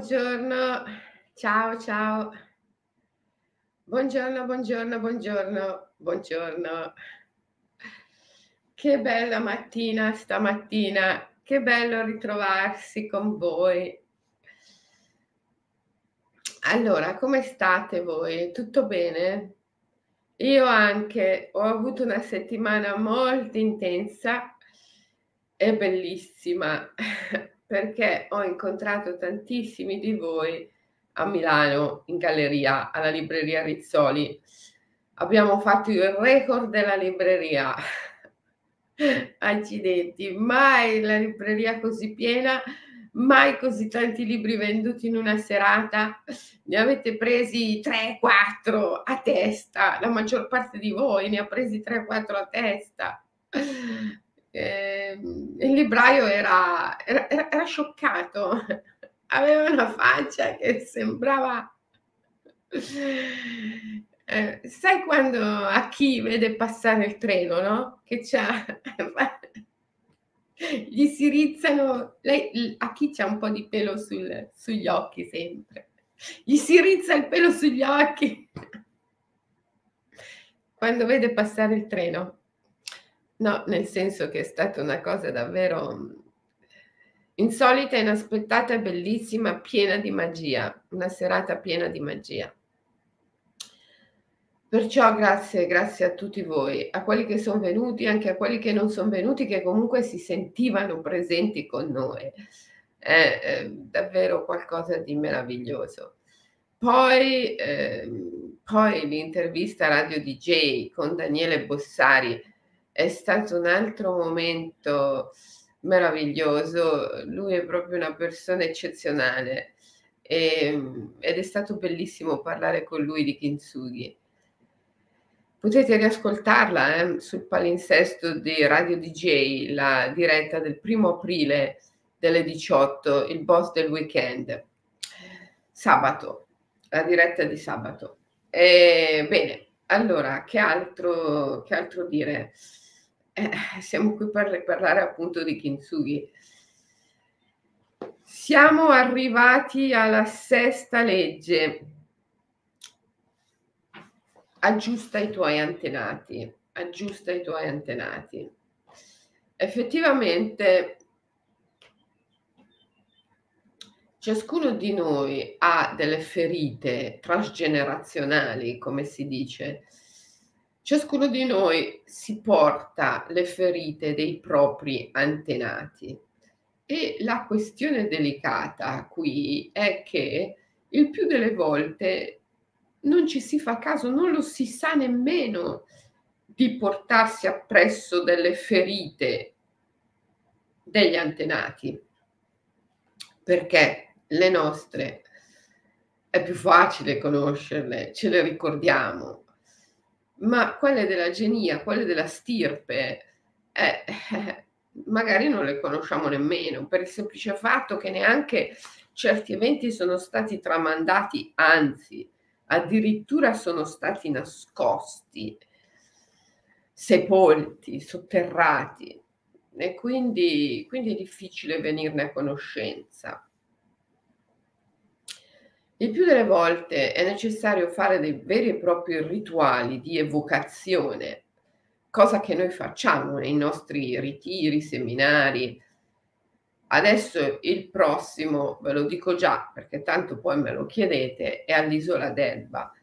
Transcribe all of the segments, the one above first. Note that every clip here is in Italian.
Buongiorno, ciao, ciao. Buongiorno, buongiorno, buongiorno, buongiorno. Che bella mattina stamattina, che bello ritrovarsi con voi. Allora, come state voi? Tutto bene? Io anche ho avuto una settimana molto intensa e bellissima perché ho incontrato tantissimi di voi a Milano in galleria alla libreria Rizzoli. Abbiamo fatto il record della libreria. Accidenti, mai la libreria così piena, mai così tanti libri venduti in una serata. Ne avete presi 3-4 a testa, la maggior parte di voi ne ha presi 3-4 a testa eh, il libraio era, era, era, scioccato, aveva una faccia che sembrava... Eh, sai quando a chi vede passare il treno, no? Che c'ha... gli si rizzano, lei, a chi c'ha un po' di pelo sul, sugli occhi sempre, gli si rizza il pelo sugli occhi quando vede passare il treno. No, nel senso che è stata una cosa davvero insolita, inaspettata bellissima, piena di magia, una serata piena di magia. Perciò grazie, grazie a tutti voi, a quelli che sono venuti, anche a quelli che non sono venuti, che comunque si sentivano presenti con noi. È, è davvero qualcosa di meraviglioso. Poi, eh, poi l'intervista Radio DJ con Daniele Bossari è stato un altro momento meraviglioso. Lui è proprio una persona eccezionale e, ehm, ed è stato bellissimo parlare con lui di Kintsugi. Potete riascoltarla eh, sul palinsesto di Radio DJ, la diretta del primo aprile delle 18, il boss del weekend, sabato, la diretta di sabato. E, bene, allora, che altro, che altro dire? Eh, siamo qui per parlare appunto di Kintsugi. Siamo arrivati alla sesta legge. Aggiusta i tuoi antenati, aggiusta i tuoi antenati. Effettivamente ciascuno di noi ha delle ferite transgenerazionali, come si dice, Ciascuno di noi si porta le ferite dei propri antenati. E la questione delicata qui è che il più delle volte non ci si fa caso, non lo si sa nemmeno di portarsi appresso delle ferite degli antenati, perché le nostre è più facile conoscerle, ce le ricordiamo, ma quelle della genia, quelle della stirpe, eh, eh, magari non le conosciamo nemmeno, per il semplice fatto che neanche certi eventi sono stati tramandati, anzi, addirittura sono stati nascosti, sepolti, sotterrati. E quindi, quindi è difficile venirne a conoscenza. Il più delle volte è necessario fare dei veri e propri rituali di evocazione, cosa che noi facciamo nei nostri ritiri, seminari. Adesso il prossimo, ve lo dico già perché tanto poi me lo chiedete, è all'isola d'Elba.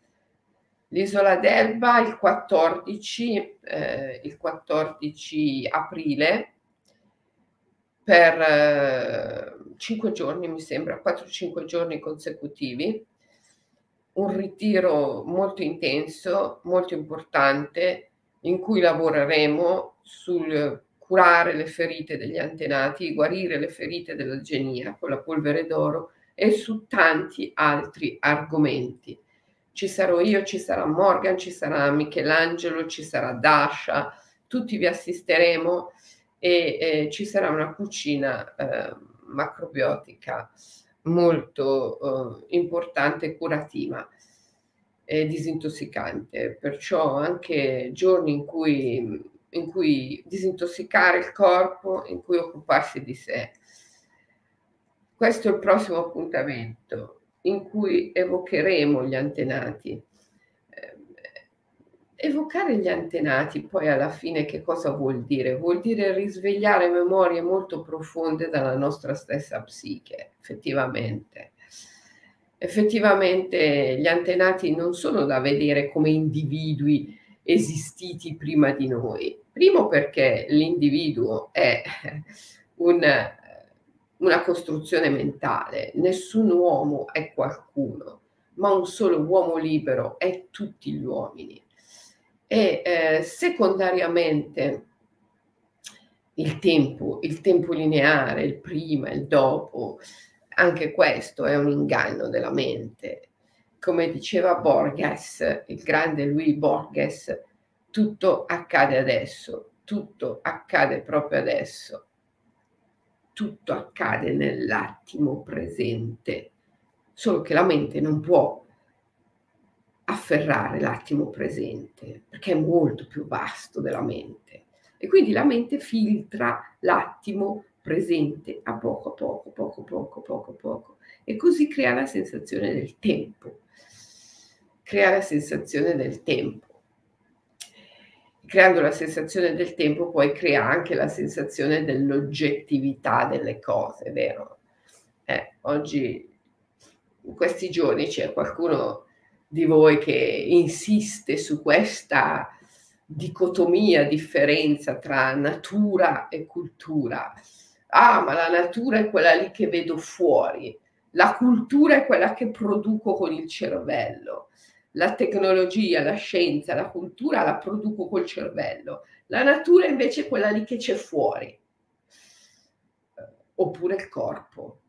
L'isola d'Elba il 14, eh, il 14 aprile per eh, 5 giorni, mi sembra, 4-5 giorni consecutivi, un ritiro molto intenso, molto importante, in cui lavoreremo sul curare le ferite degli antenati, guarire le ferite della genia con la polvere d'oro e su tanti altri argomenti. Ci sarò io, ci sarà Morgan, ci sarà Michelangelo, ci sarà Dasha, tutti vi assisteremo e eh, ci sarà una cucina eh, macrobiotica molto eh, importante curativa e disintossicante, perciò anche giorni in cui, in cui disintossicare il corpo, in cui occuparsi di sé. questo è il prossimo appuntamento in cui evocheremo gli antenati. Evocare gli antenati poi alla fine che cosa vuol dire? Vuol dire risvegliare memorie molto profonde dalla nostra stessa psiche, effettivamente. Effettivamente gli antenati non sono da vedere come individui esistiti prima di noi. Primo perché l'individuo è un una costruzione mentale. Nessun uomo è qualcuno, ma un solo uomo libero è tutti gli uomini. E eh, secondariamente il tempo, il tempo lineare, il prima, il dopo, anche questo è un inganno della mente. Come diceva Borges, il grande Louis Borges, tutto accade adesso, tutto accade proprio adesso tutto accade nell'attimo presente, solo che la mente non può afferrare l'attimo presente, perché è molto più vasto della mente. E quindi la mente filtra l'attimo presente a poco a poco, poco, poco, poco, poco. E così crea la sensazione del tempo. Crea la sensazione del tempo creando la sensazione del tempo poi crea anche la sensazione dell'oggettività delle cose, vero? Eh, oggi, in questi giorni, c'è qualcuno di voi che insiste su questa dicotomia, differenza tra natura e cultura. Ah, ma la natura è quella lì che vedo fuori, la cultura è quella che produco con il cervello la tecnologia, la scienza, la cultura la produco col cervello, la natura invece è quella lì che c'è fuori, oppure il corpo.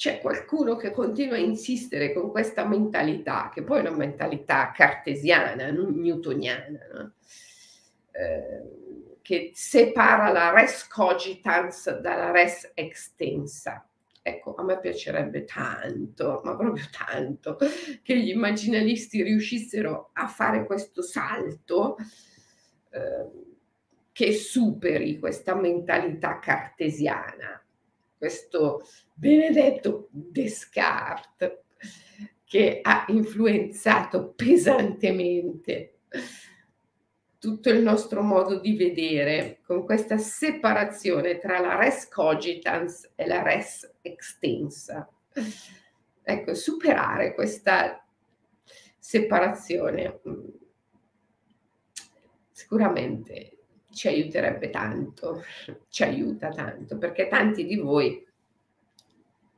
C'è qualcuno che continua a insistere con questa mentalità, che poi è una mentalità cartesiana, newtoniana, no? eh, che separa la res cogitans dalla res extensa Ecco, a me piacerebbe tanto, ma proprio tanto, che gli immaginalisti riuscissero a fare questo salto eh, che superi questa mentalità cartesiana, questo benedetto Descartes che ha influenzato pesantemente tutto il nostro modo di vedere con questa separazione tra la res cogitans e la res extensa. Ecco, superare questa separazione mm, sicuramente ci aiuterebbe tanto, ci aiuta tanto, perché tanti di voi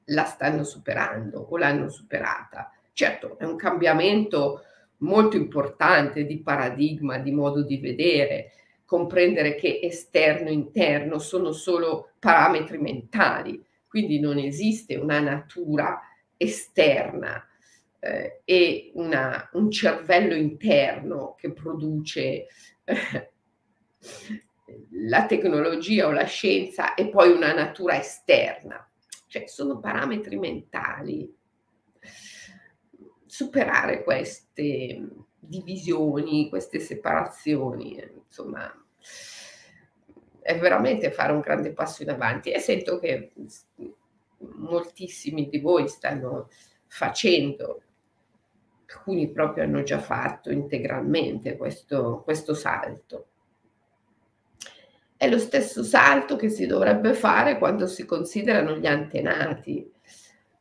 la stanno superando o l'hanno superata. Certo, è un cambiamento molto importante di paradigma, di modo di vedere, comprendere che esterno e interno sono solo parametri mentali, quindi non esiste una natura esterna eh, e una, un cervello interno che produce eh, la tecnologia o la scienza e poi una natura esterna. Cioè sono parametri mentali superare queste divisioni, queste separazioni, insomma, è veramente fare un grande passo in avanti e sento che moltissimi di voi stanno facendo, alcuni proprio hanno già fatto integralmente questo, questo salto. È lo stesso salto che si dovrebbe fare quando si considerano gli antenati,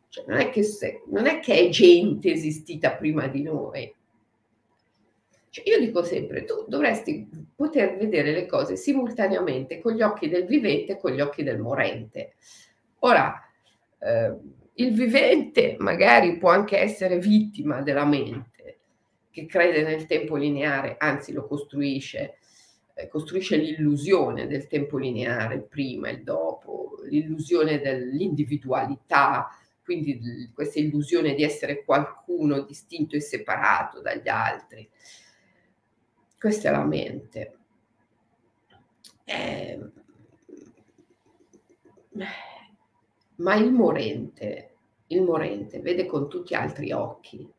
cioè, non, è che se, non è che è gente esistita prima di noi. Cioè, io dico sempre, tu dovresti poter vedere le cose simultaneamente con gli occhi del vivente e con gli occhi del morente. Ora, eh, il vivente magari può anche essere vittima della mente, che crede nel tempo lineare, anzi lo costruisce, eh, costruisce l'illusione del tempo lineare, il prima, il dopo, l'illusione dell'individualità, quindi questa illusione di essere qualcuno distinto e separato dagli altri. Questa è la mente. Eh, ma il morente, il morente vede con tutti altri occhi.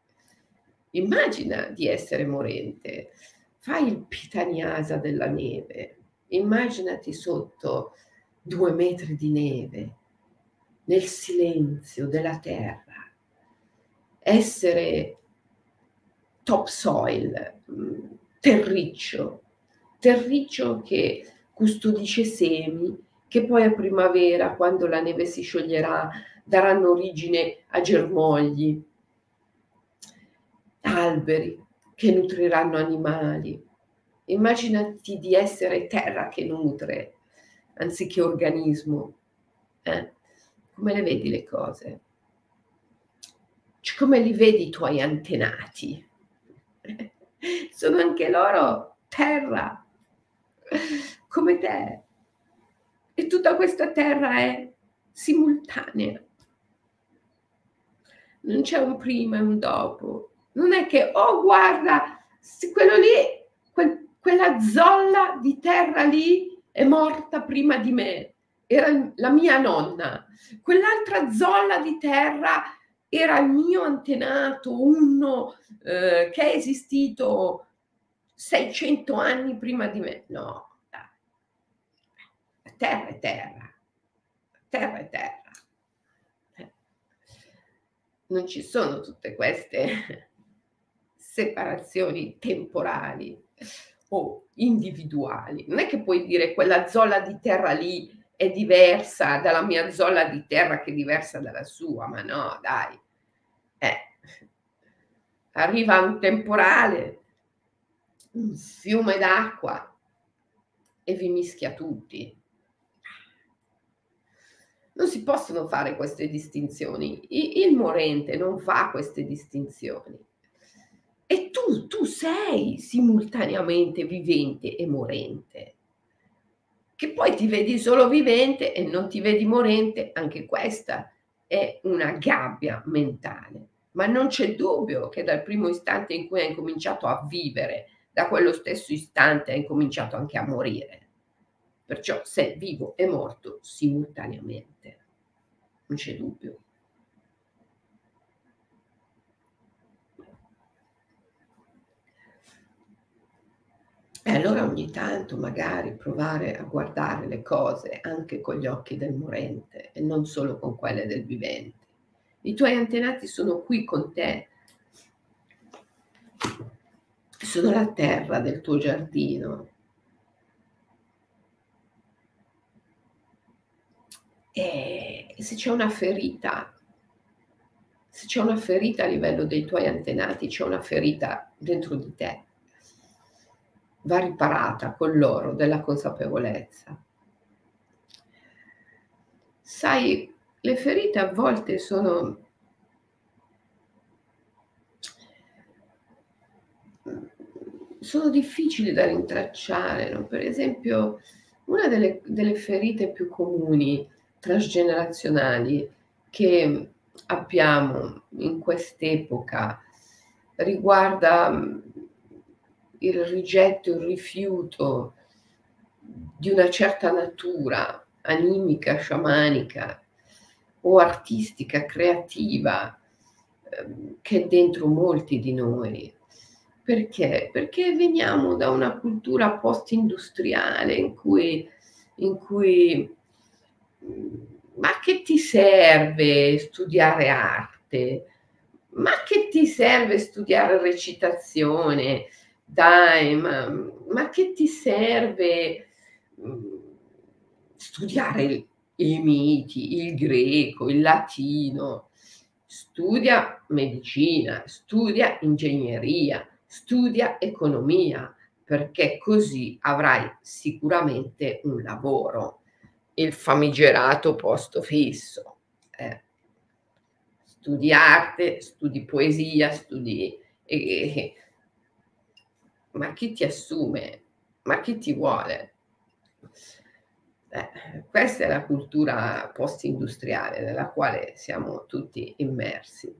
Immagina di essere morente, fai il pitaniasa della neve, immaginati sotto due metri di neve, nel silenzio della terra, essere topsoil, mm, terriccio, terriccio che custodisce semi che poi a primavera, quando la neve si scioglierà, daranno origine a germogli, alberi che nutriranno animali. Immaginati di essere terra che nutre, anziché organismo. Eh? Come le vedi le cose? Come li vedi i tuoi antenati? Sono anche loro terra, come te. E tutta questa terra è simultanea. Non c'è un prima e un dopo. Non è che, oh guarda, quello lì, quel, quella zolla di terra lì è morta prima di me. Era la mia nonna. Quell'altra zolla di terra era il mio antenato, uno eh, che è esistito 600 anni prima di me. No, terra è terra, terra è terra. Eh. Non ci sono tutte queste separazioni temporali o individuali. Non è che puoi dire quella zolla di terra lì è diversa dalla mia zolla di terra che è diversa dalla sua, ma no, dai. Eh. Arriva un temporale, un fiume d'acqua e vi mischia tutti non si possono fare queste distinzioni. Il morente non fa queste distinzioni. Tu, sei simultaneamente vivente e morente. Che poi ti vedi solo vivente e non ti vedi morente, anche questa è una gabbia mentale. Ma non c'è dubbio che dal primo istante in cui hai incominciato a vivere, da quello stesso istante hai incominciato anche a morire. Perciò sei vivo e morto simultaneamente. Non c'è dubbio. E allora ogni tanto magari provare a guardare le cose anche con gli occhi del morente e non solo con quelle del vivente. I tuoi antenati sono qui con te, sono la terra del tuo giardino, E se c'è una ferita, se c'è una ferita a livello dei tuoi antenati, c'è una ferita dentro di te, va riparata con loro della consapevolezza. Sai, le ferite a volte sono sono difficili da rintracciare. No? Per esempio, una delle, delle ferite più comuni transgenerazionali che abbiamo in quest'epoca riguarda il rigetto, il rifiuto di una certa natura animica, sciamanica o artistica, creativa, ehm, che è dentro molti di noi. Perché? Perché veniamo da una cultura post-industriale in cui, in cui ma che ti serve studiare arte? Ma che ti serve studiare recitazione? Dai, ma, ma che ti serve mm, studiare i miti, il greco, il latino? Studia medicina, studia ingegneria, studia economia, perché così avrai sicuramente un lavoro il famigerato posto fisso. Eh. Studi arte, studi poesia, studi... Eh, ma chi ti assume? Ma chi ti vuole? Eh, questa è la cultura post-industriale nella quale siamo tutti immersi.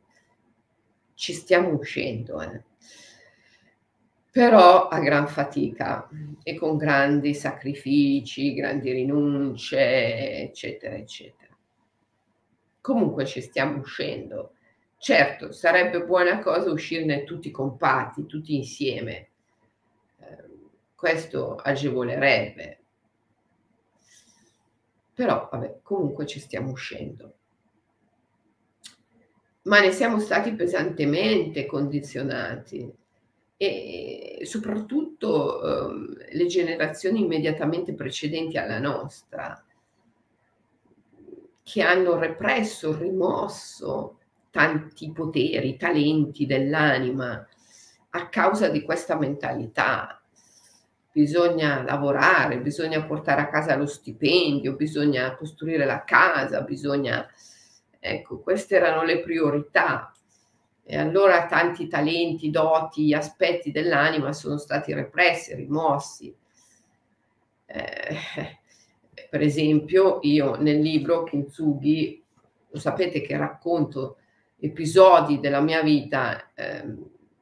Ci stiamo uscendo. Eh però a gran fatica e con grandi sacrifici, grandi rinunce, eccetera, eccetera. Comunque ci stiamo uscendo. Certo, sarebbe buona cosa uscirne tutti compatti, tutti insieme. Questo agevolerebbe. Però, vabbè, comunque ci stiamo uscendo. ma ne siamo stati pesantemente condizionati e soprattutto um, le generazioni immediatamente precedenti alla nostra, che hanno represso, rimosso tanti poteri, talenti dell'anima a causa di questa mentalità. Bisogna lavorare, bisogna portare a casa lo stipendio, bisogna costruire la casa, bisogna... Ecco, queste erano le priorità e allora tanti talenti, doti, aspetti dell'anima sono stati repressi, rimossi. Eh, per esempio, io nel libro Kintsugi, lo sapete che racconto episodi della mia vita, eh,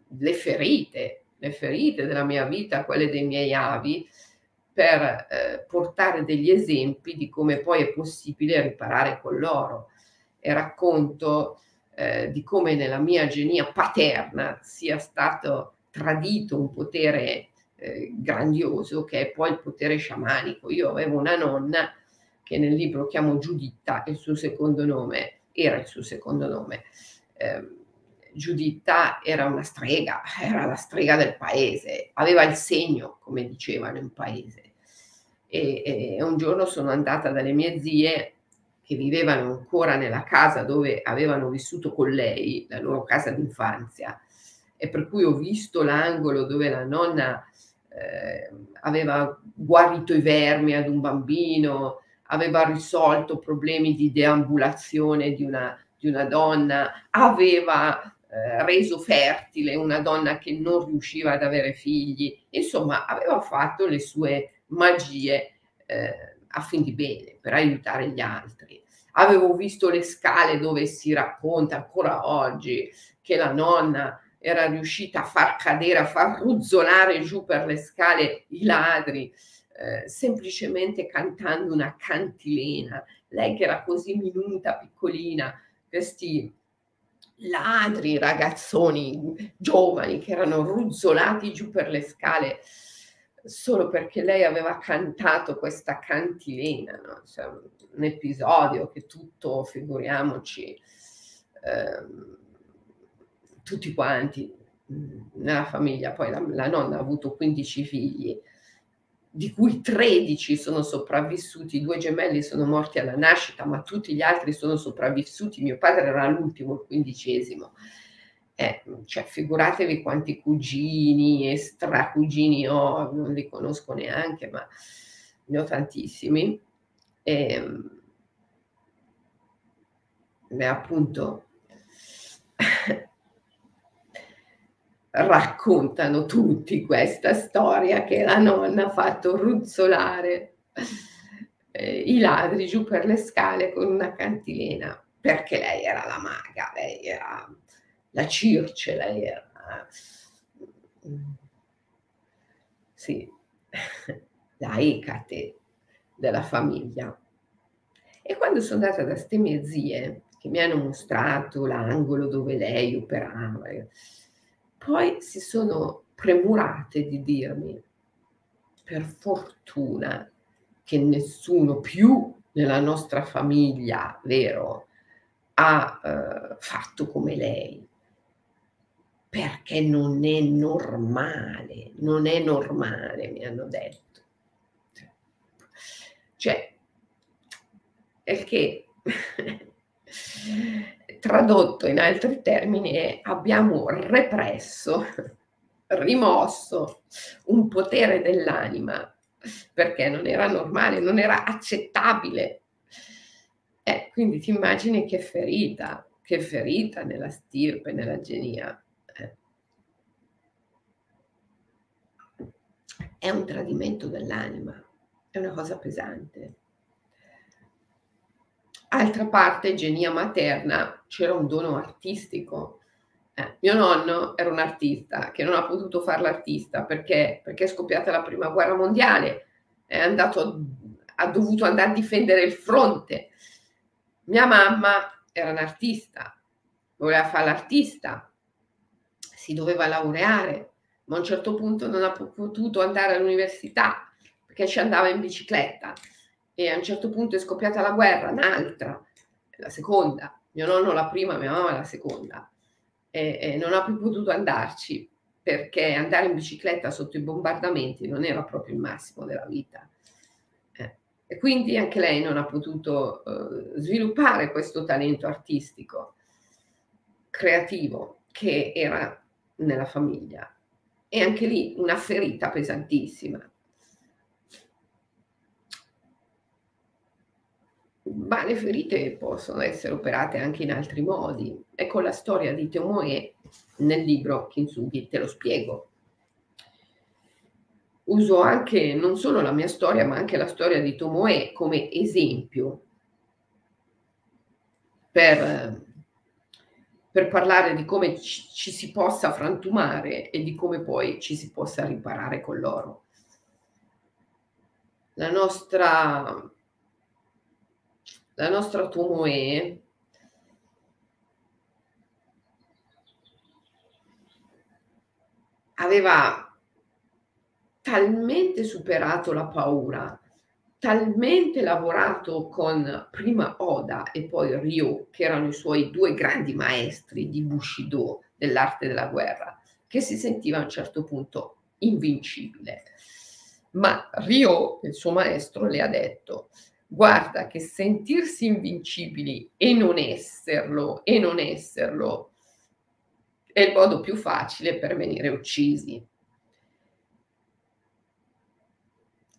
le ferite, le ferite della mia vita, quelle dei miei avi, per eh, portare degli esempi di come poi è possibile riparare con loro. E racconto eh, di come nella mia genia paterna sia stato tradito un potere eh, grandioso che è poi il potere sciamanico. Io avevo una nonna che nel libro chiamo Giuditta, il suo secondo nome, era il suo secondo nome. Eh, Giuditta era una strega, era la strega del paese, aveva il segno, come dicevano in paese. E, e un giorno sono andata dalle mie zie che vivevano ancora nella casa dove avevano vissuto con lei, la loro casa d'infanzia, e per cui ho visto l'angolo dove la nonna eh, aveva guarito i vermi ad un bambino, aveva risolto problemi di deambulazione di una, di una donna, aveva eh, reso fertile una donna che non riusciva ad avere figli, insomma aveva fatto le sue magie eh, a fin di bene per aiutare gli altri avevo visto le scale dove si racconta ancora oggi che la nonna era riuscita a far cadere, a far ruzzolare giù per le scale i ladri, eh, semplicemente cantando una cantilena. Lei che era così minuta, piccolina, questi ladri, ragazzoni giovani che erano ruzzolati giù per le scale solo perché lei aveva cantato questa cantilena, no? cioè, un episodio che tutto, figuriamoci, ehm, tutti quanti mm, nella famiglia, poi la, la, nonna ha avuto 15 figli, di cui 13 sono sopravvissuti, due gemelli sono morti alla nascita, ma tutti gli altri sono sopravvissuti, mio padre era l'ultimo, il quindicesimo. Eh, cioè, figuratevi quanti cugini e stracugini ho, non li conosco neanche, ma ne ho tantissimi. E, beh, appunto, raccontano tutti questa storia che la nonna ha fatto ruzzolare eh, i ladri giù per le scale con una cantilena, perché lei era la maga, lei era la Circe, lei era... Sì, la Ecate della famiglia. E quando sono andata da ste mie zie, che mi hanno mostrato l'angolo dove lei operava, poi si sono premurate di dirmi, per fortuna che nessuno più nella nostra famiglia, vero, ha eh, fatto come lei perché non è normale, non è normale, mi hanno detto. Cioè, è che tradotto in altri termini è abbiamo represso, rimosso un potere dell'anima perché non era normale, non era accettabile. Eh, quindi ti immagini che ferita, che ferita nella stirpe, nella genia. è un tradimento dell'anima, è una cosa pesante. Altra parte, genia materna, c'era un dono artistico. Eh, mio nonno era un artista che non ha potuto fare l'artista perché, perché è scoppiata la prima guerra mondiale, andato, ha dovuto andare a difendere il fronte. Mia mamma era un'artista, voleva fare l'artista, si doveva laureare, ma a un certo punto non ha potuto andare all'università perché ci andava in bicicletta e a un certo punto è scoppiata la guerra, un'altra, la seconda, Mio nonno la prima, mia mamma la seconda. E, e non ha più potuto andarci perché andare in bicicletta sotto i bombardamenti non era proprio il massimo della vita. Eh, e quindi anche lei non ha potuto eh, sviluppare questo talento artistico, creativo, che era nella famiglia. E anche lì una ferita pesantissima. Ma le ferite possono essere operate anche in altri modi. Ecco la storia di Teomoe nel libro Kintsugi, te lo spiego. Uso anche non solo la mia storia, ma anche la storia di Tomoe come esempio per, per parlare di come ci, ci si possa frantumare e di come poi ci si possa riparare con l'oro. La nostra, la nostra Tomoe aveva talmente superato la paura, talmente lavorato con prima Oda e poi Ryo, che erano i suoi due grandi maestri di Bushido, dell'arte della guerra, che si sentiva a un certo punto invincibile. Ma Ryo, il suo maestro, le ha detto, guarda che sentirsi invincibili e non esserlo, e non esserlo, è il modo più facile per venire uccisi.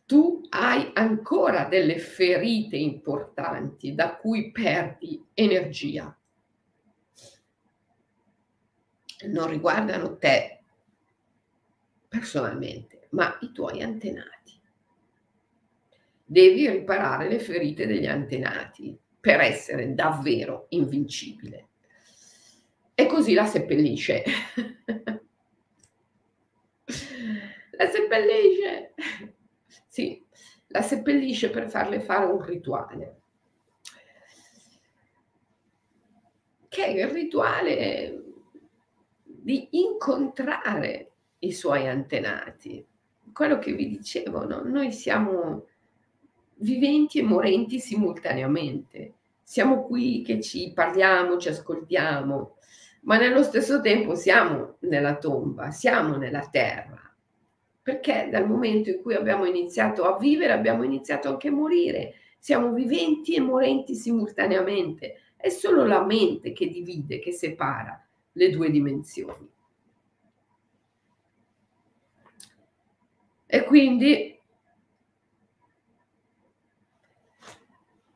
Tu hai ancora delle ferite importanti da cui perdi energia. Non riguardano te personalmente, ma i tuoi antenati. Devi riparare le ferite degli antenati per essere davvero invincibile e così la seppellisce. la seppellisce. Sì, la seppellisce per farle fare un rituale. Che è il rituale di incontrare i suoi antenati. Quello che vi dicevo, no? noi siamo viventi e morenti simultaneamente. Siamo qui che ci parliamo, ci ascoltiamo, ma nello stesso tempo siamo nella tomba, siamo nella terra, perché dal momento in cui abbiamo iniziato a vivere abbiamo iniziato anche a morire, siamo viventi e morenti simultaneamente, è solo la mente che divide, che separa le due dimensioni. E quindi,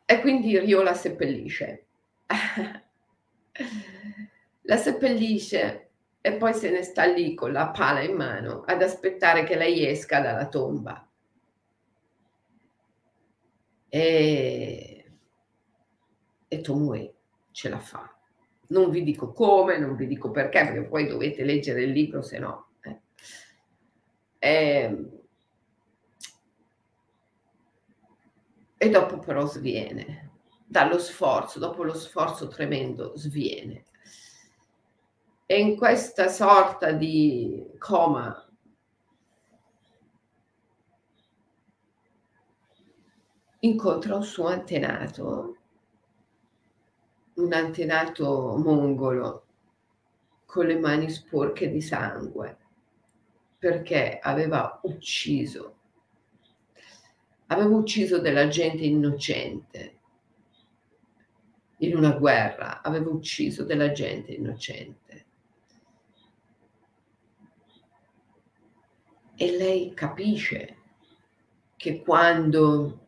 e quindi Rio la seppellisce. la seppellisce e poi se ne sta lì con la pala in mano ad aspettare che lei esca dalla tomba. E, e Tomoe ce la fa. Non vi dico come, non vi dico perché, perché poi dovete leggere il libro, se no. Eh. E, e dopo però sviene, dallo sforzo, dopo lo sforzo tremendo, sviene. E in questa sorta di coma incontra un suo antenato, un antenato mongolo con le mani sporche di sangue perché aveva ucciso, aveva ucciso della gente innocente in una guerra, aveva ucciso della gente innocente. e lei capisce che quando,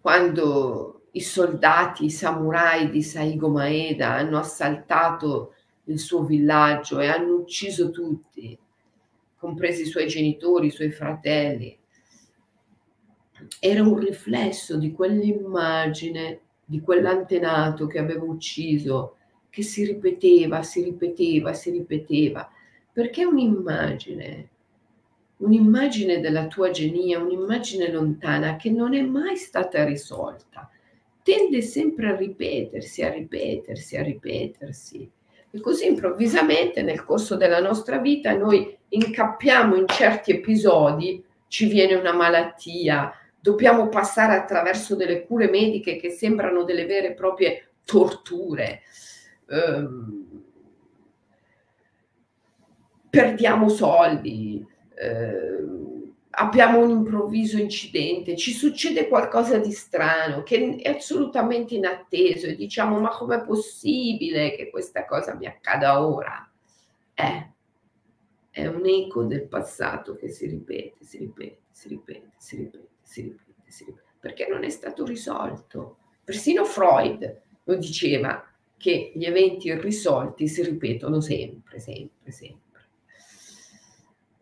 quando i soldati, i samurai di Saigo Maeda hanno assaltato il suo villaggio e hanno ucciso tutti, compresi i suoi genitori, i suoi fratelli, era un riflesso di quell'immagine, di quell'antenato che aveva ucciso, che si ripeteva, si ripeteva, si ripeteva perché un'immagine, un'immagine della tua genia, un'immagine lontana che non è mai stata risolta, tende sempre a ripetersi, a ripetersi, a ripetersi. E così improvvisamente nel corso della nostra vita noi incappiamo in certi episodi, ci viene una malattia, dobbiamo passare attraverso delle cure mediche che sembrano delle vere e proprie torture, ehm, perdiamo soldi, ehm, abbiamo un improvviso incidente, ci succede qualcosa di strano che è assolutamente inatteso e diciamo ma com'è possibile che questa cosa mi accada ora? Eh, è un eco del passato che si ripete, si ripete, si ripete, si ripete, si ripete, si ripete, perché non è stato risolto. Persino Freud lo diceva che gli eventi irrisolti si ripetono sempre, sempre, sempre.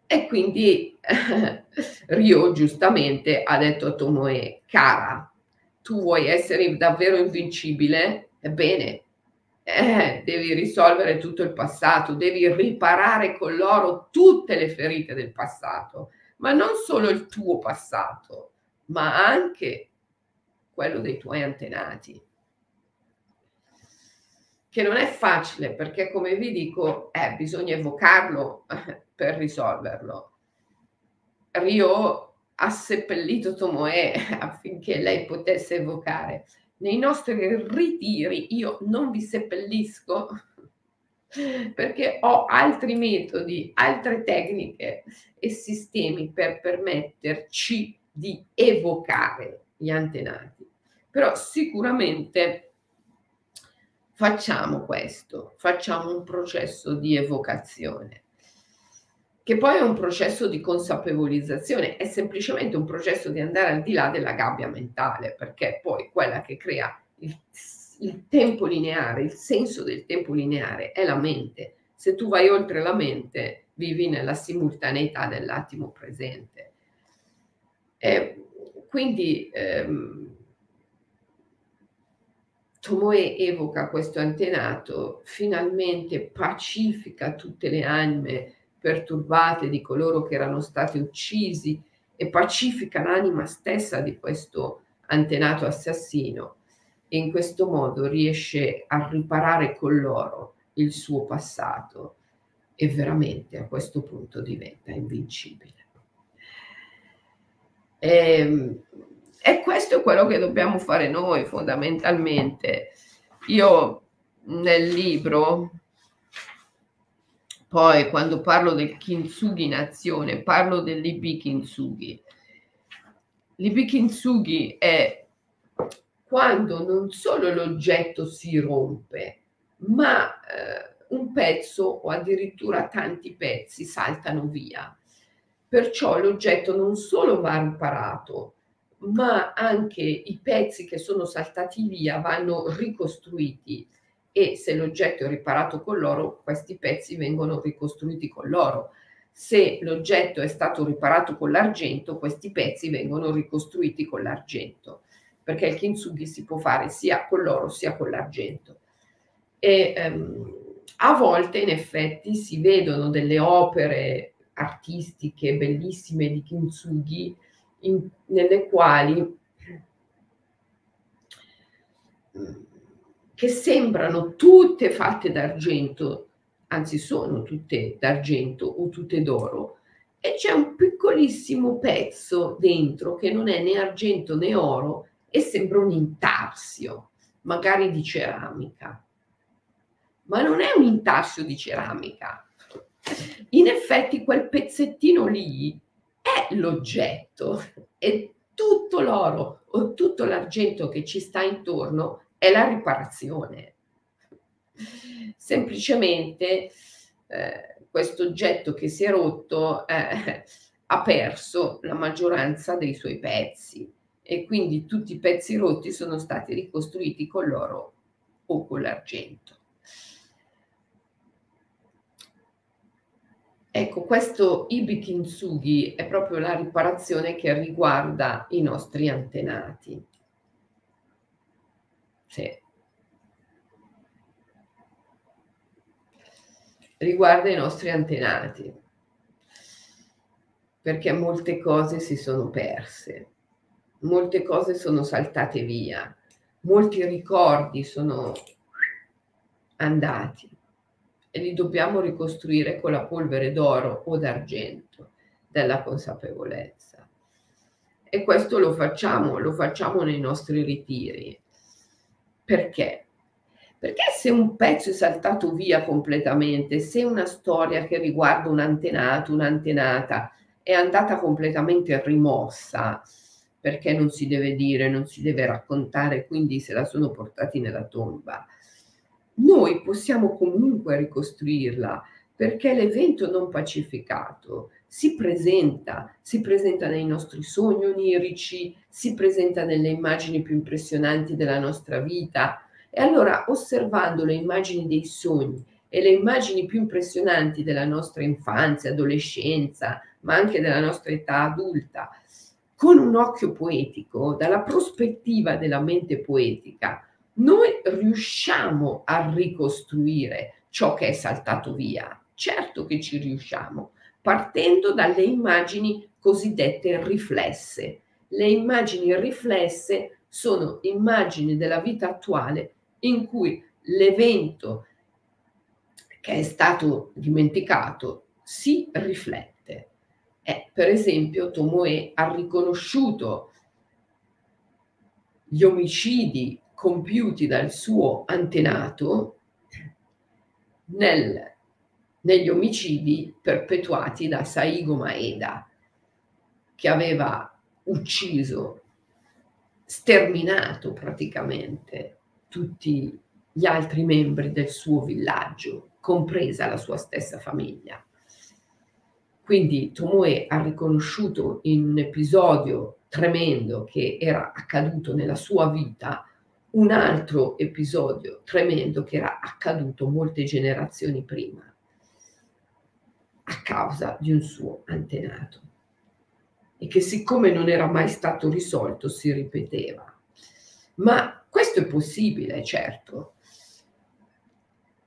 E quindi Rio giustamente ha detto a Tomoe, cara, tu vuoi essere davvero invincibile? Ebbene, eh, devi risolvere tutto il passato, devi riparare con loro tutte le ferite del passato, ma non solo il tuo passato, ma anche quello dei tuoi antenati. Che non è facile perché, come vi dico, eh, bisogna evocarlo per risolverlo. Rio ha seppellito Tomoe affinché lei potesse evocare. Nei nostri ritiri io non vi seppellisco perché ho altri metodi, altre tecniche e sistemi per permetterci di evocare gli antenati. Però sicuramente facciamo questo, facciamo un processo di evocazione che poi è un processo di consapevolizzazione, è semplicemente un processo di andare al di là della gabbia mentale, perché poi quella che crea il, il tempo lineare, il senso del tempo lineare è la mente. Se tu vai oltre la mente, vivi nella simultaneità dell'attimo presente. E quindi ehm, Tomoe evoca questo antenato, finalmente pacifica tutte le anime perturbate di coloro che erano stati uccisi e pacifica l'anima stessa di questo antenato assassino e in questo modo riesce a riparare con loro il suo passato e veramente a questo punto diventa invincibile. E, ehm, e questo è quello che dobbiamo fare noi fondamentalmente. Io nel libro poi quando parlo del kintsugi in azione, parlo dell'Ibi kintsugi. L'Ibi kintsugi è quando non solo l'oggetto si rompe, ma eh, un pezzo o addirittura tanti pezzi saltano via. Perciò l'oggetto non solo va riparato, ma anche i pezzi che sono saltati via vanno ricostruiti e se l'oggetto è riparato con l'oro, questi pezzi vengono ricostruiti con l'oro. Se l'oggetto è stato riparato con l'argento, questi pezzi vengono ricostruiti con l'argento, perché il kintsugi si può fare sia con l'oro sia con l'argento. E ehm, a volte in effetti si vedono delle opere artistiche bellissime di kintsugi in, nelle quali che sembrano tutte fatte d'argento, anzi sono tutte d'argento o tutte d'oro, e c'è un piccolissimo pezzo dentro che non è né argento né oro e sembra un intarsio, magari di ceramica. Ma non è un intarsio di ceramica. In effetti quel pezzettino lì è l'oggetto e tutto l'oro o tutto l'argento che ci sta intorno è la riparazione. Semplicemente eh, questo oggetto che si è rotto eh, ha perso la maggioranza dei suoi pezzi e quindi tutti i pezzi rotti sono stati ricostruiti con l'oro o con l'argento. Ecco, questo Ibi Kintsugi è proprio la riparazione che riguarda i nostri antenati. Sì. Riguarda i nostri antenati, perché molte cose si sono perse, molte cose sono saltate via, molti ricordi sono andati e li dobbiamo ricostruire con la polvere d'oro o d'argento della consapevolezza. E questo lo facciamo, lo facciamo nei nostri ritiri. Perché? Perché se un pezzo è saltato via completamente, se una storia che riguarda un antenato, un'antenata è andata completamente rimossa, perché non si deve dire, non si deve raccontare, quindi se la sono portati nella tomba, noi possiamo comunque ricostruirla perché l'evento non pacificato si presenta, si presenta nei nostri sogni onirici, si presenta nelle immagini più impressionanti della nostra vita. E allora, osservando le immagini dei sogni e le immagini più impressionanti della nostra infanzia, adolescenza, ma anche della nostra età adulta, con un occhio poetico, dalla prospettiva della mente poetica, noi riusciamo a ricostruire ciò che è saltato via. Certo che ci riusciamo, partendo dalle immagini cosiddette riflesse. Le immagini riflesse sono immagini della vita attuale in cui l'evento che è stato dimenticato si riflette. Eh, per esempio, Tomoe ha riconosciuto gli omicidi compiuti dal suo antenato nel negli omicidi perpetuati da Saigo Maeda, che aveva ucciso, sterminato praticamente tutti gli altri membri del suo villaggio, compresa la sua stessa famiglia. Quindi Tomoe ha riconosciuto in un episodio tremendo che era accaduto nella sua vita un altro episodio tremendo che era accaduto molte generazioni prima a causa di un suo antenato e che siccome non era mai stato risolto si ripeteva. Ma questo è possibile, certo,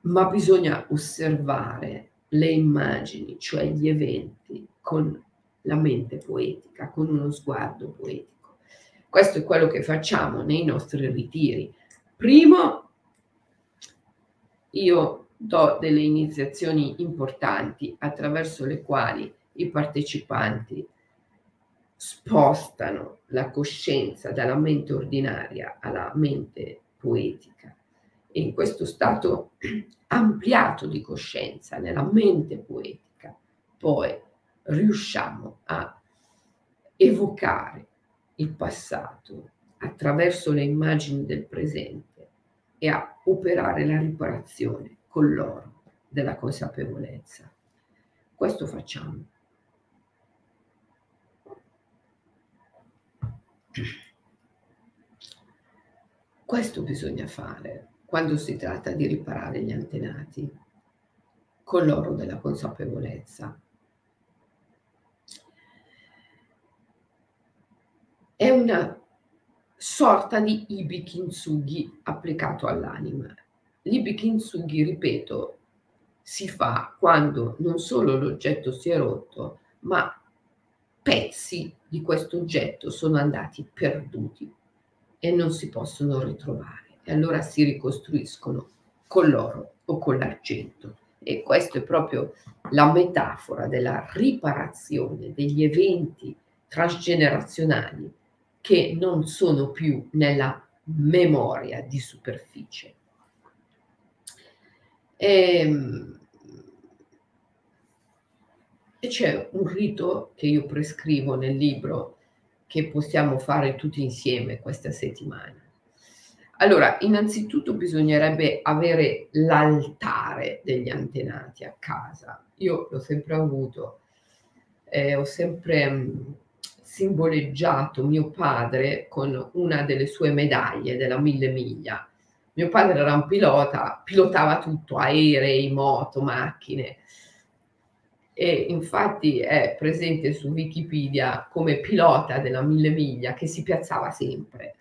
ma bisogna osservare le immagini, cioè gli eventi, con la mente poetica, con uno sguardo poetico. Questo è quello che facciamo nei nostri ritiri. Primo, io do delle iniziazioni importanti attraverso le quali i partecipanti spostano la coscienza dalla mente ordinaria alla mente poetica. E in questo stato ampliato di coscienza, nella mente poetica, poi riusciamo a evocare il passato attraverso le immagini del presente e a operare la riparazione con l'oro della consapevolezza. Questo facciamo. Questo bisogna fare quando si tratta di riparare gli antenati con l'oro della consapevolezza. È una sorta di ibi kintsugi applicato all'anima L'Ibi Kintsugi, ripeto, si fa quando non solo l'oggetto si è rotto, ma pezzi di questo oggetto sono andati perduti e non si possono ritrovare. E allora si ricostruiscono con l'oro o con l'argento. E questa è proprio la metafora della riparazione degli eventi transgenerazionali che non sono più nella memoria di superficie. E, ehm, e c'è un rito che io prescrivo nel libro che possiamo fare tutti insieme questa settimana. Allora, innanzitutto bisognerebbe avere l'altare degli antenati a casa. Io l'ho sempre avuto, eh, ho sempre mh, mm, simboleggiato mio padre con una delle sue medaglie della mille miglia mio padre era un pilota, pilotava tutto, aerei, moto, macchine. E infatti è presente su Wikipedia come pilota della mille miglia che si piazzava sempre.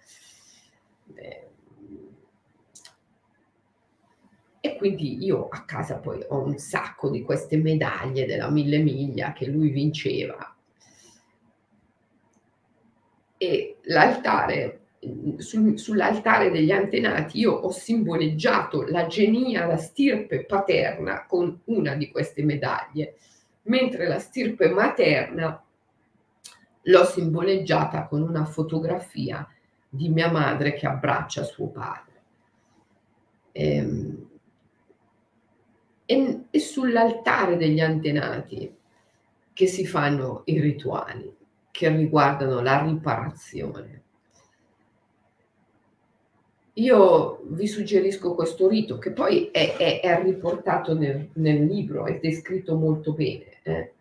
Eh, e quindi io a casa poi ho un sacco di queste medaglie della mille miglia che lui vinceva. E l'altare sul, sull'altare degli antenati io ho simboleggiato la genia, la stirpe paterna con una di queste medaglie, mentre la stirpe materna l'ho simboleggiata con una fotografia di mia madre che abbraccia suo padre. ehm, e, e sull'altare degli antenati che si fanno i rituali che riguardano la riparazione. Io vi suggerisco questo rito che poi è, è, è riportato nel, nel, libro, è descritto molto bene. Eh.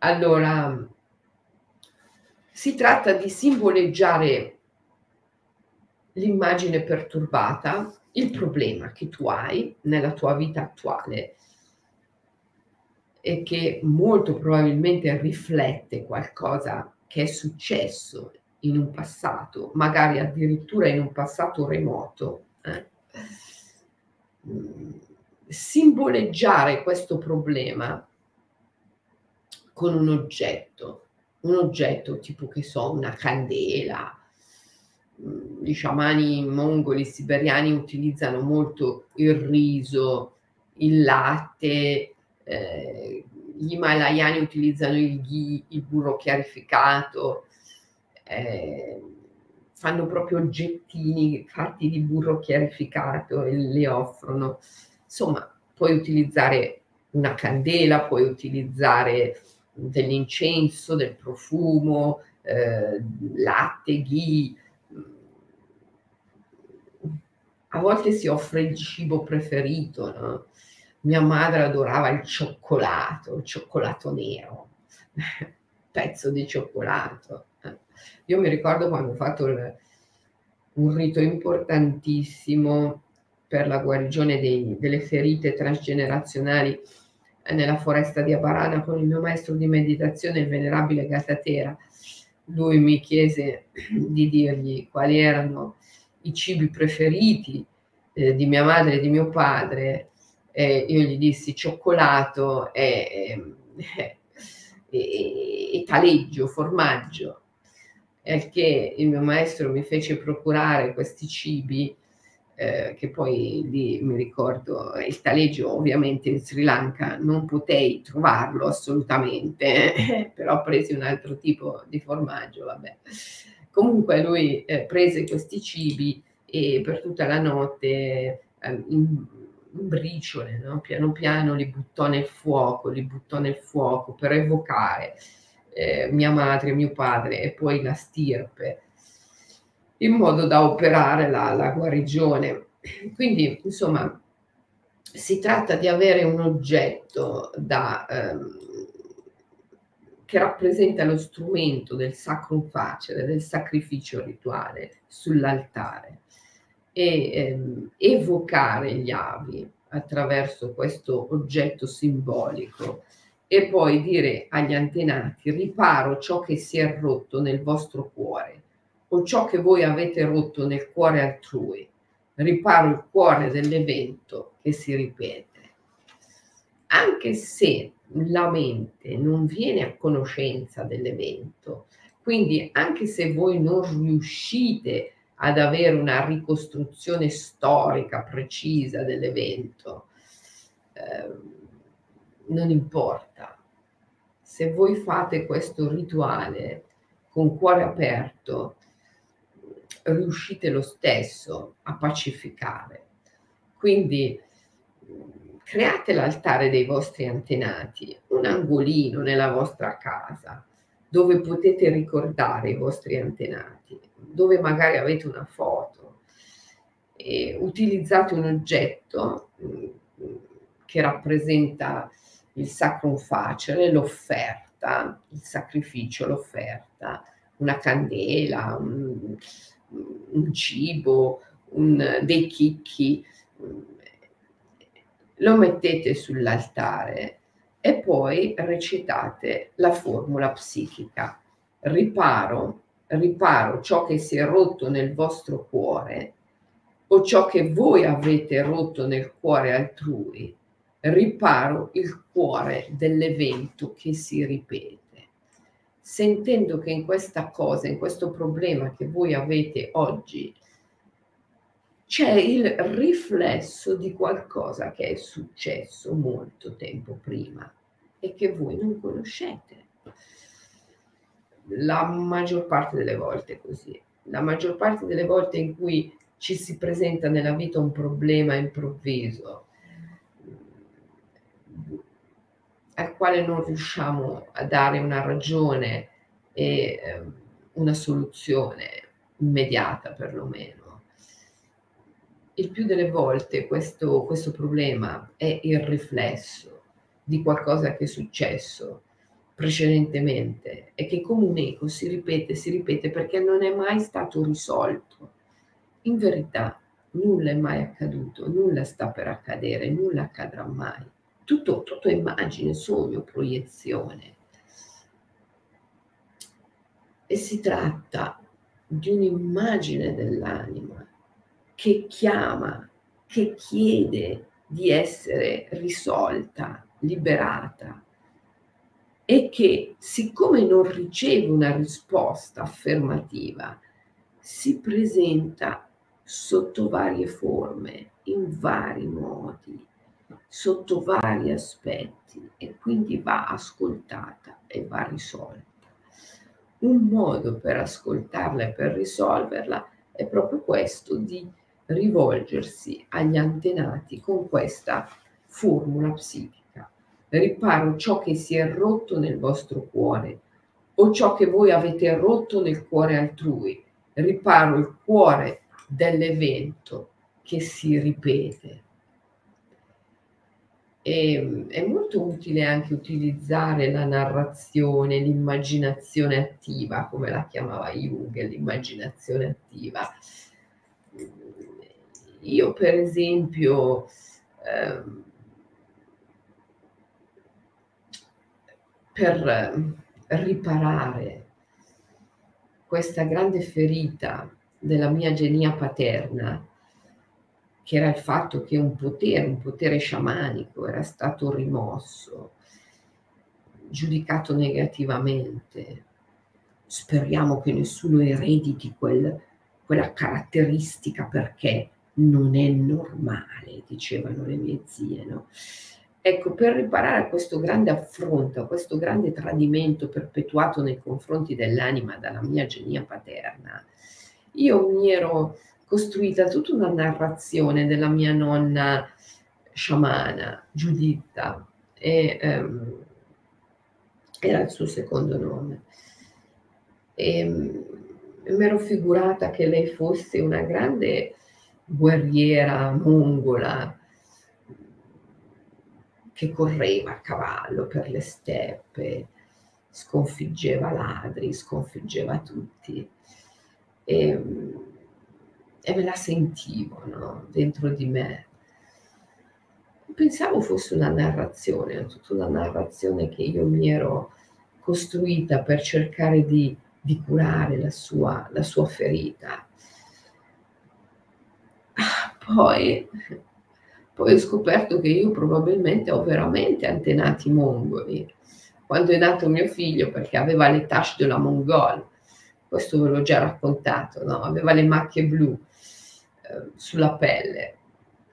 Allora, si tratta di simboleggiare l'immagine perturbata, il problema che tu hai nella tua vita attuale e che molto probabilmente riflette qualcosa che è successo in un passato, magari addirittura in un passato remoto. Eh? Mm, simboleggiare questo problema con un oggetto, un oggetto tipo che so, una candela. Mm, I sciamani mongoli siberiani utilizzano molto il riso, il latte, eh, gli himalayani utilizzano il ghee, il burro chiarificato, eh, fanno proprio oggettini fatti di burro chiarificato e li offrono. Insomma, puoi utilizzare una candela, puoi utilizzare dell'incenso, del profumo, eh, latte, ghee. A volte si offre il cibo preferito, no? Mia madre adorava il cioccolato, il cioccolato nero, pezzo di cioccolato. Io mi ricordo quando ho fatto il, un rito importantissimo per la guarigione dei, delle ferite transgenerazionali nella foresta di Abarana con il mio maestro di meditazione, il venerabile Gatatera. Lui mi chiese di dirgli quali erano i cibi preferiti eh, di mia madre e di mio padre eh, io gli dissi cioccolato e, e, e, e taleggio, formaggio, che il mio maestro mi fece procurare questi cibi, eh, che poi lì mi ricordo, il taleggio ovviamente in Sri Lanka non potei trovarlo assolutamente, però presi un altro tipo di formaggio, vabbè. Comunque lui eh, prese questi cibi e per tutta la notte eh, in, briciole, no? piano piano li buttò nel fuoco, li buttò nel fuoco per evocare eh, mia madre, mio padre e poi la stirpe, in modo da operare la, la guarigione. Quindi, insomma, si tratta di avere un oggetto da, ehm, che rappresenta lo strumento del sacrum facere, del sacrificio rituale sull'altare e ehm, evocare gli avi attraverso questo oggetto simbolico e poi dire agli antenati riparo ciò che si è rotto nel vostro cuore o ciò che voi avete rotto nel cuore altrui, riparo il cuore dell'evento che si ripete. Anche se la mente non viene a conoscenza dell'evento, quindi anche se voi non riuscite a ad avere una ricostruzione storica precisa dell'evento. Eh, non importa. Se voi fate questo rituale con cuore aperto, riuscite lo stesso a pacificare. Quindi create l'altare dei vostri antenati, un angolino nella vostra casa dove potete ricordare i vostri antenati dove magari avete una foto, e utilizzate un oggetto mm, che rappresenta il sacrum facere, l'offerta, il sacrificio, l'offerta, una candela, un, un cibo, un, dei chicchi, lo mettete sull'altare e poi recitate la formula psichica. Riparo riparo ciò che si è rotto nel vostro cuore o ciò che voi avete rotto nel cuore altrui, riparo il cuore dell'evento che si ripete. Sentendo che in questa cosa, in questo problema che voi avete oggi, c'è il riflesso di qualcosa che è successo molto tempo prima e che voi non conoscete la maggior parte delle volte così. La maggior parte delle volte in cui ci si presenta nella vita un problema improvviso al quale non riusciamo a dare una ragione e eh, una soluzione immediata perlomeno. Il più delle volte questo, questo problema è il riflesso di qualcosa che è successo precedentemente e che come un eco si ripete, si ripete perché non è mai stato risolto. In verità nulla è mai accaduto, nulla sta per accadere, nulla accadrà mai tutto, tutto immagine, sogno, proiezione. E si tratta di un'immagine dell'anima che chiama, che chiede di essere risolta, liberata e che siccome non riceve una risposta affermativa, si presenta sotto varie forme, in vari modi, sotto vari aspetti e quindi va ascoltata e va risolta. Un modo per ascoltarla e per risolverla è proprio questo di rivolgersi agli antenati con questa formula psichica. Riparo ciò che si è rotto nel vostro cuore o ciò che voi avete rotto nel cuore altrui. Riparo il cuore dell'evento che si ripete e, ehm, è molto utile anche utilizzare la narrazione, l'immaginazione attiva, come la chiamava Jung, l'immaginazione attiva. Io per esempio ehm, per riparare questa grande ferita della mia genia paterna, che era il fatto che un potere, un potere sciamanico era stato rimosso, giudicato negativamente. Speriamo che nessuno erediti quel, quella caratteristica perché non è normale, dicevano le mie zie. No? Ecco, per riparare a questo grande affronto, a questo grande tradimento perpetuato nei confronti dell'anima dalla mia genia paterna, io mi ero costruita tutta una narrazione della mia nonna sciamana, Giuditta, e, um, era il suo secondo nome. E um, mi ero figurata che lei fosse una grande guerriera mongola che correva a cavallo per le steppe, sconfiggeva ladri, sconfiggeva tutti. E, um, e me la sentivo no? dentro di me. Pensavo fosse una narrazione, tutta una narrazione che io mi ero costruita per cercare di, di curare la sua, la sua ferita. Ah, poi, poi ho scoperto che io probabilmente ho veramente antenati mongoli. Quando è nato mio figlio, perché aveva le tache della Mongol, questo ve l'ho già raccontato, no? aveva le macchie blu eh, sulla pelle,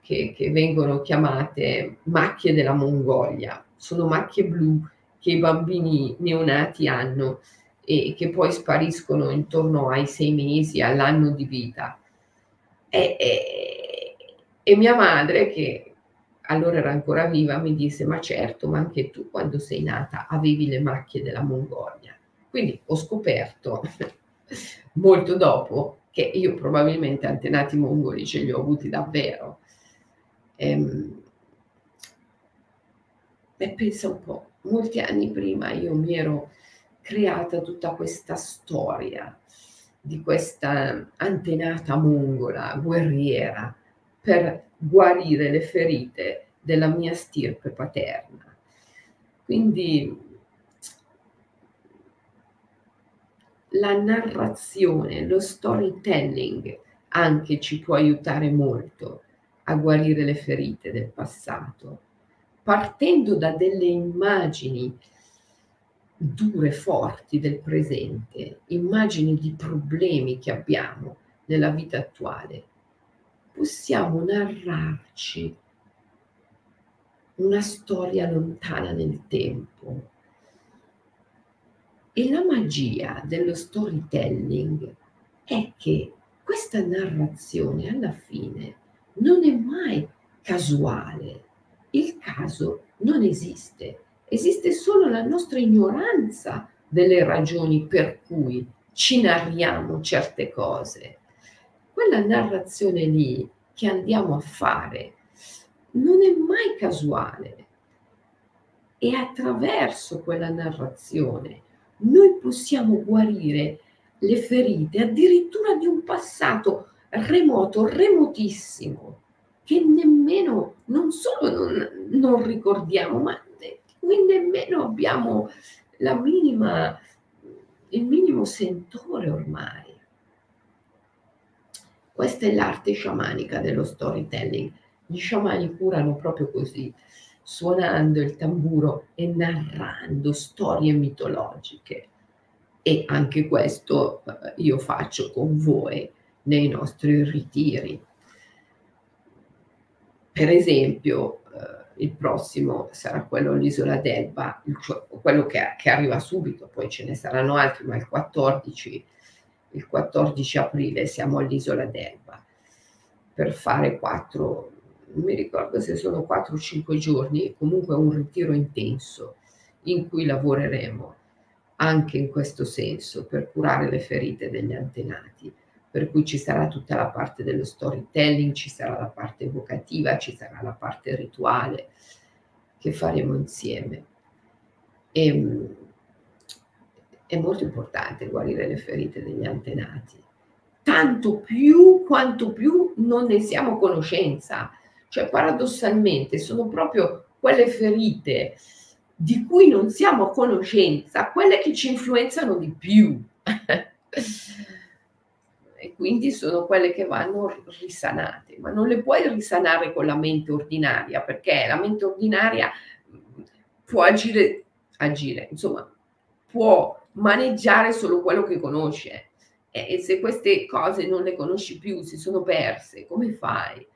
che, che vengono chiamate macchie della Mongolia. Sono macchie blu che i bambini neonati hanno e che poi spariscono intorno ai sei mesi, all'anno di vita. E, e, e, mia madre, che allora era ancora viva, mi disse, ma certo, ma anche tu quando sei nata avevi le macchie della Mongolia. Quindi ho scoperto molto dopo che io probabilmente antenati mongoli ce li ho avuti davvero. Ehm, e pensa un po', molti anni prima io mi ero creata tutta questa storia di questa antenata mongola, guerriera, per guarire le ferite della mia stirpe paterna. Quindi la narrazione, lo storytelling anche ci può aiutare molto a guarire le ferite del passato, partendo da delle immagini dure, forti del presente, immagini di problemi che abbiamo nella vita attuale, possiamo narrarci una storia lontana nel tempo, e la magia dello storytelling è che questa narrazione alla fine non è mai casuale. Il caso non esiste, esiste solo la nostra ignoranza delle ragioni per cui ci narriamo certe cose. Quella narrazione lì che andiamo a fare non è mai casuale e attraverso quella narrazione noi possiamo guarire le ferite addirittura di un passato remoto, remotissimo, che nemmeno, non solo non, non ricordiamo, ma qui nemmeno abbiamo la minima, il minimo sentore ormai. Questa è l'arte sciamanica dello storytelling. Gli sciamani curano proprio così, suonando il tamburo e narrando storie mitologiche. E anche questo eh, io faccio con voi nei nostri ritiri. Per esempio, eh, il prossimo sarà quello all'isola d'Elba, quello che, che, arriva subito, poi ce ne saranno altri, ma il 14, il 14 aprile siamo all'isola d'Elba per fare quattro non mi ricordo se sono 4 o 5 giorni, comunque un ritiro intenso in cui lavoreremo anche in questo senso per curare le ferite degli antenati, per cui ci sarà tutta la parte dello storytelling, ci sarà la parte evocativa, ci sarà la parte rituale che faremo insieme. E, ehm, è molto importante guarire le ferite degli antenati, tanto più quanto più non ne siamo conoscenza. Cioè, paradossalmente, sono proprio quelle ferite di cui non siamo a conoscenza, quelle che ci influenzano di più. e quindi sono quelle che vanno risanate, ma non le puoi risanare con la mente ordinaria, perché la mente ordinaria può agire, agire, insomma, può maneggiare solo quello che conosce. E se queste cose non le conosci più, si sono perse, come fai?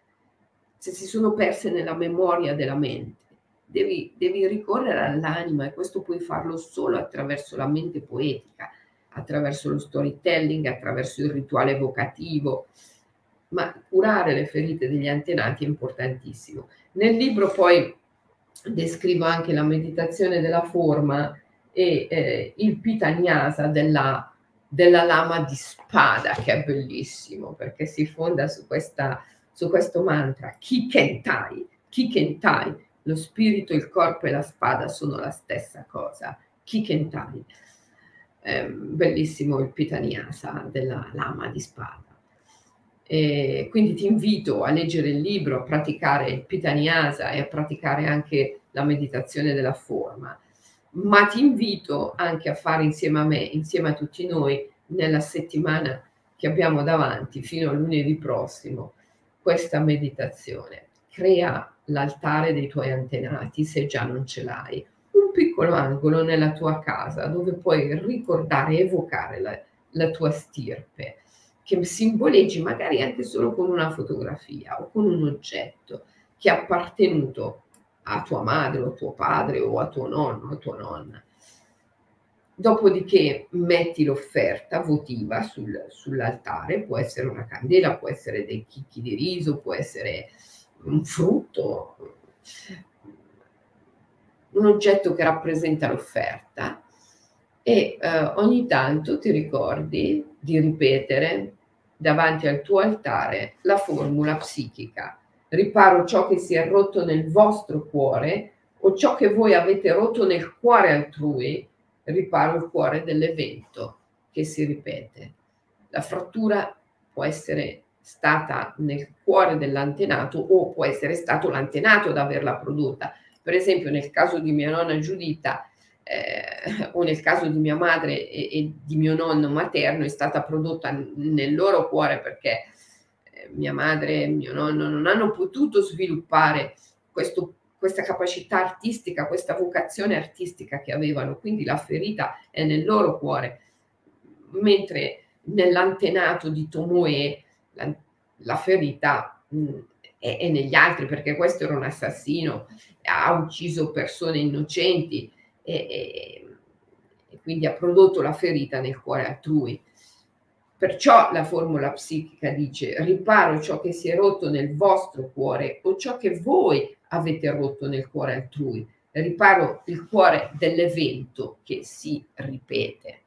se si sono perse nella memoria della mente. Devi, devi ricorrere all'anima e questo puoi farlo solo attraverso la mente poetica, attraverso lo storytelling, attraverso il rituale evocativo, ma curare le ferite degli antenati è importantissimo. Nel libro poi descrivo anche la meditazione della forma e eh, il pitanyasa della, della lama di spada, che è bellissimo perché si fonda su questa su questo mantra, Kikentai, Kikentai, lo spirito, il corpo e la spada sono la stessa cosa, Kikentai. Eh, bellissimo il Pitaniasa della lama di spada. E quindi ti invito a leggere il libro, a praticare il Pitaniasa e a praticare anche la meditazione della forma, ma ti invito anche a fare insieme a me, insieme a tutti noi, nella settimana che abbiamo davanti, fino a lunedì prossimo, questa meditazione. Crea l'altare dei tuoi antenati se già non ce l'hai, un piccolo angolo nella tua casa dove puoi ricordare evocare la, la tua stirpe, che simboleggi magari anche solo con una fotografia o con un oggetto che è appartenuto a tua madre o a tuo padre o a tuo nonno o a tua nonna Dopodiché metti l'offerta votiva sul, sull'altare, può essere una candela, può essere dei chicchi di riso, può essere un frutto, un oggetto che rappresenta l'offerta e eh, ogni tanto ti ricordi di ripetere davanti al tuo altare la formula psichica. Riparo ciò che si è rotto nel vostro cuore o ciò che voi avete rotto nel cuore altrui riparo il cuore dell'evento che si ripete. La frattura può essere stata nel cuore dell'antenato o può essere stato l'antenato ad averla prodotta. Per esempio nel caso di mia nonna Giuditta eh, o nel caso di mia madre e, e, di mio nonno materno è stata prodotta nel loro cuore perché mia madre e mio nonno non hanno potuto sviluppare questo questa capacità artistica, questa vocazione artistica che avevano, quindi la ferita è nel loro cuore, mentre nell'antenato di Tomoe la, la ferita mh, è, è, negli altri, perché questo era un assassino, ha ucciso persone innocenti e, e, e quindi ha prodotto la ferita nel cuore altrui. Perciò la formula psichica dice riparo ciò che si è rotto nel vostro cuore o ciò che voi avete rotto nel cuore altrui. Riparo il cuore dell'evento che si ripete.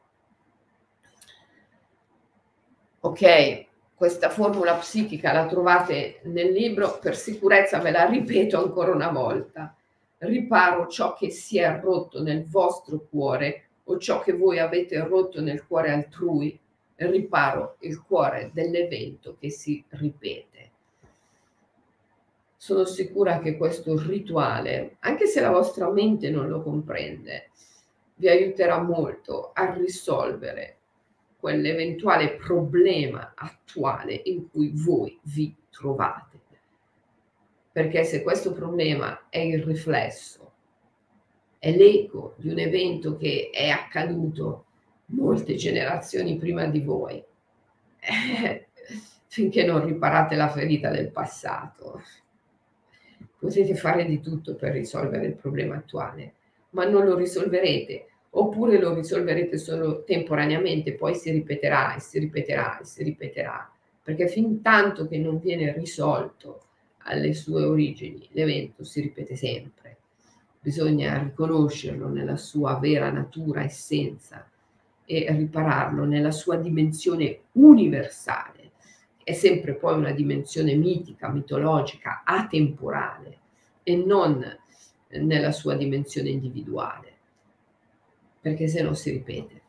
Ok, questa formula psichica la trovate nel libro, per sicurezza ve la ripeto ancora una volta. Riparo ciò che si è rotto nel vostro cuore o ciò che voi avete rotto nel cuore altrui riparo il cuore dell'evento che si ripete. Sono sicura che questo rituale, anche se la vostra mente non lo comprende, vi aiuterà molto a risolvere quell'eventuale problema attuale in cui voi vi trovate. Perché se questo problema è il riflesso, è l'eco di un evento che è accaduto molte generazioni prima di voi, eh, finché non riparate la ferita del passato. Potete fare di tutto per risolvere il problema attuale, ma non lo risolverete, oppure lo risolverete solo temporaneamente, poi si ripeterà e si ripeterà e si ripeterà, perché fin tanto che non viene risolto alle sue origini, l'evento si ripete sempre. Bisogna riconoscerlo nella sua vera natura, essenza, e ripararlo nella sua dimensione universale. È sempre poi una dimensione mitica, mitologica, atemporale e non nella sua dimensione individuale, perché se no si ripete.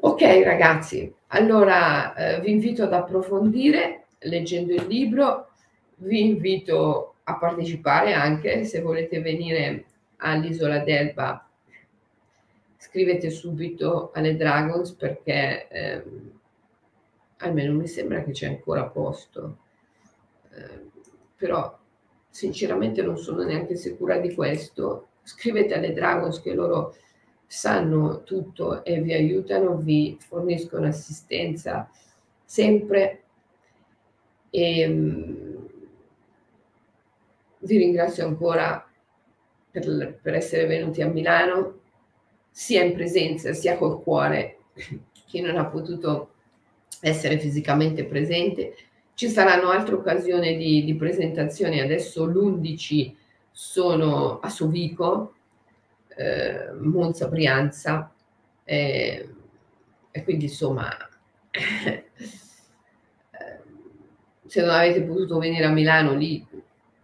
Ok ragazzi, allora eh, vi invito ad approfondire leggendo il libro, vi invito a partecipare anche se volete venire all'isola d'Elba scrivete subito alle Dragons perché ehm, almeno mi sembra che c'è ancora posto. Eh, però sinceramente non sono neanche sicura di questo. Scrivete alle Dragons che loro sanno tutto e vi aiutano, vi forniscono assistenza sempre. E, um, vi ringrazio ancora per, per essere venuti a Milano sia in presenza sia col cuore, chi non ha potuto essere fisicamente presente. Ci saranno altre occasioni di, di presentazione, adesso l'11 sono a Sovico, eh, Monza Brianza, eh, e quindi insomma, eh, se non avete potuto venire a Milano lì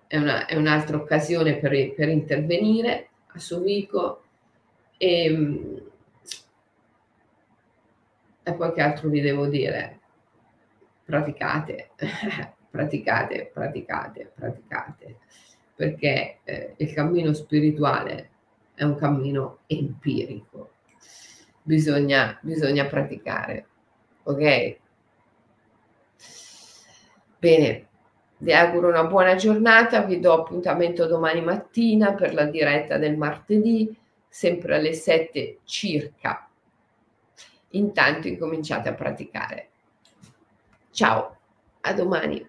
è, una, è un'altra occasione per, per intervenire a Sovico e, ehm, e poi che altro vi devo dire? Praticate, praticate, praticate, praticate, perché eh, il cammino spirituale è un cammino empirico. Bisogna, bisogna praticare, ok? Bene, vi auguro una buona giornata, vi do appuntamento domani mattina per la diretta del martedì sempre alle 7 circa. Intanto incominciate a praticare. Ciao, a domani.